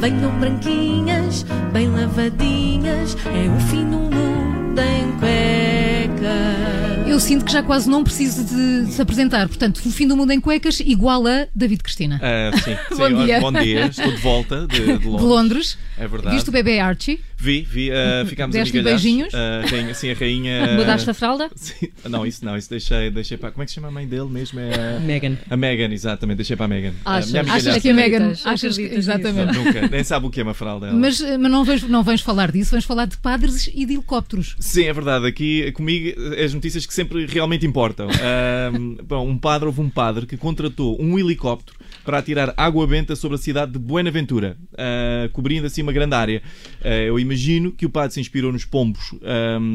Venham branquinhas, bem lavadinhas, é o fim do mundo em cuecas. Eu sinto que já quase não preciso de se apresentar. Portanto, o fim do mundo em cuecas igual a David Cristina. Ah, sim, sim, Bom dia. bom dia. Estou de volta de, de Londres. De Londres. É verdade. Viste o bebê Archie? Vi, vi, ah, ficámos Deste-lhe amigalhados. beijinhos? Ah, rainha, sim, a rainha. Mudaste a fralda? Sim, não, isso não, isso deixei, deixei para. Como é que se chama a mãe dele mesmo? É a, Megan. a Megan, exatamente, deixei para a Megan. Achas? A Achas que a Megan. Achas que, exatamente. Nunca, nem sabe o que é uma fralda. ela. Mas, eh, mas não, vens, não vens falar disso, vens falar de padres e de helicópteros. Sim, é verdade. Aqui comigo as notícias que sempre realmente importam. Bom, um padre, houve um padre que contratou um helicóptero para atirar água benta sobre a cidade de Buenaventura, ah, cobrindo assim uma grande área. Ah, eu imagino que o padre se inspirou nos pombos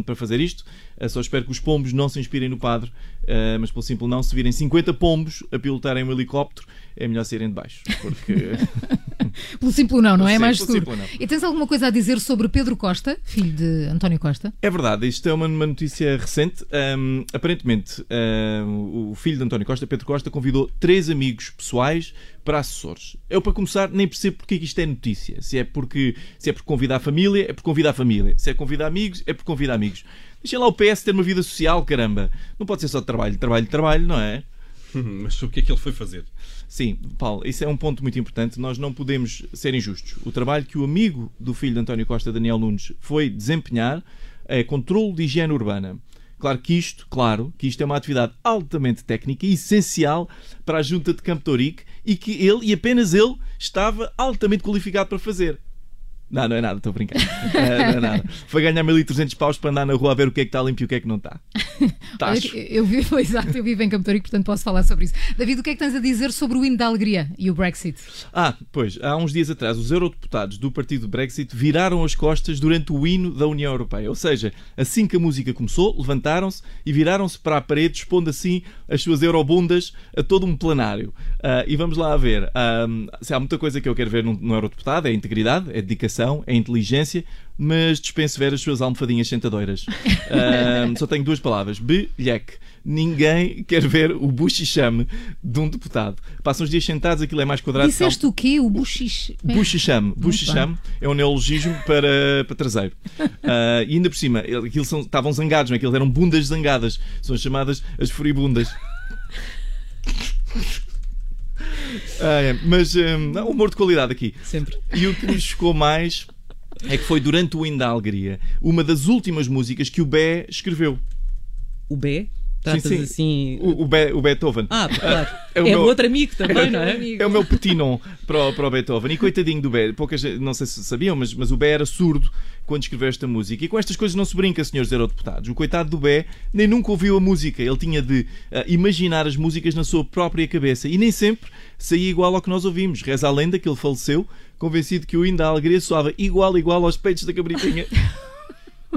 para fazer isto. Ah, só espero que os pombos não se inspirem no padre, mas pelo simples não, se virem 50 pombos a pilotarem um helicóptero, é melhor saírem de baixo. Porque. Pelo simples não, não é? Sim, mais seguro. simples. E tens alguma coisa a dizer sobre Pedro Costa, filho de António Costa? É verdade, isto é uma, uma notícia recente. Ahm, aparentemente, ahm, o filho de António Costa, Pedro Costa, convidou três amigos pessoais para assessores. Eu, para começar, nem percebo porque é que isto é notícia. Se é porque se é por convidar a família, é por convidar a família. Se é convidar amigos, é por convidar amigos. Deixa lá o PS ter uma vida social, caramba. Não pode ser só trabalho, trabalho, trabalho, não é? Mas o que é que ele foi fazer? Sim, Paulo, isso é um ponto muito importante. Nós não podemos ser injustos. O trabalho que o amigo do filho de António Costa, Daniel Nunes, foi desempenhar é controle de higiene urbana. Claro que isto, claro, que isto é uma atividade altamente técnica e essencial para a junta de Campo Torique e que ele, e apenas ele, estava altamente qualificado para fazer. Não, não é nada, estou a brincar. É, não é nada. Foi ganhar 1300 paus para andar na rua a ver o que é que está limpo e o que é que não está. Tacho. Eu vivo, exato, eu vivo em Campo Torico, portanto posso falar sobre isso. David, o que é que tens a dizer sobre o hino da alegria e o Brexit? Ah, pois, há uns dias atrás, os eurodeputados do partido Brexit viraram as costas durante o hino da União Europeia. Ou seja, assim que a música começou, levantaram-se e viraram-se para a parede, expondo assim as suas eurobundas a todo um plenário. Ah, e vamos lá ver. Ah, se há muita coisa que eu quero ver num eurodeputado, é integridade, é dedicação, é inteligência, mas dispenso ver as suas almofadinhas sentadoras. Ah, só tenho duas palavras: bilheque. Ninguém quer ver o buchichame de um deputado. Passam os dias sentados, aquilo é mais quadrado. que Disseste o quê? O buchiche? Buchichame. Buchichame é um neologismo para, para traseiro. Ah, e ainda por cima, aquilo são, estavam zangados, não é? Aquilo eram bundas zangadas. São chamadas as furibundas. Ah, é. Mas não, humor de qualidade aqui. Sempre. E o que me chocou mais é que foi durante o alegria uma das últimas músicas que o Bé escreveu. O B? Tratas sim. assim. O, o, Beethoven. Ah, claro. é É, o o meu- outro amigo também, não é? É o meu petinon para o, para o Beethoven. E coitadinho do Bé, poucas, não sei se sabiam, mas, mas o Bé era surdo quando escreveu esta música. E com estas coisas não se brinca, senhores eurodeputados. O coitado do Bé nem nunca ouviu a música. Ele tinha de ah, imaginar as músicas na sua própria cabeça. E nem sempre saía igual ao que nós ouvimos. Reza a lenda que ele faleceu, convencido que o hino da alegria soava igual, igual aos peitos da cabritinha.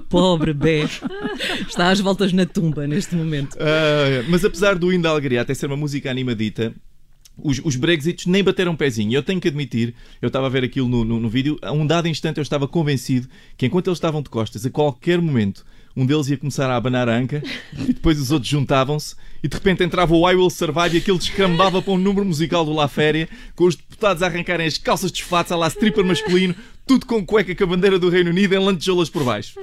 Pobre B. Está às voltas na tumba neste momento. Ah, mas apesar do hino da alegria até ser uma música animadita, os, os Brexits nem bateram um pezinho. Eu tenho que admitir, eu estava a ver aquilo no, no, no vídeo, a um dado instante eu estava convencido que enquanto eles estavam de costas, a qualquer momento, um deles ia começar a abanar a anca e depois os outros juntavam-se e de repente entrava o I Will Survive e aquilo descambava para um número musical do La Féria, com os deputados a arrancarem as calças de fatos, a lá stripper masculino, tudo com cueca com a bandeira do Reino Unido em lantejoulas por baixo.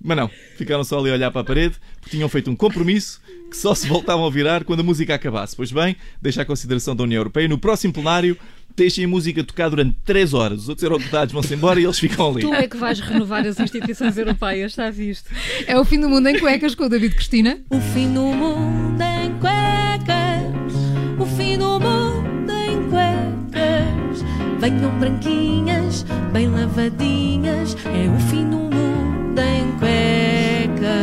Mas não, ficaram só ali a olhar para a parede, porque tinham feito um compromisso que só se voltavam a virar quando a música acabasse. Pois bem, deixa a consideração da União Europeia. No próximo plenário, deixem a música tocar durante 3 horas. Os outros eurodeputados vão-se embora e eles ficam ali. Tu é que vais renovar as instituições europeias, está visto? É o fim do mundo em cuecas com o David Cristina. O fim do mundo Venham branquinhas, bem lavadinhas, é o fim do mundo em cuecas.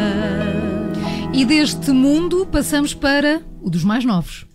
E deste mundo passamos para o dos mais novos.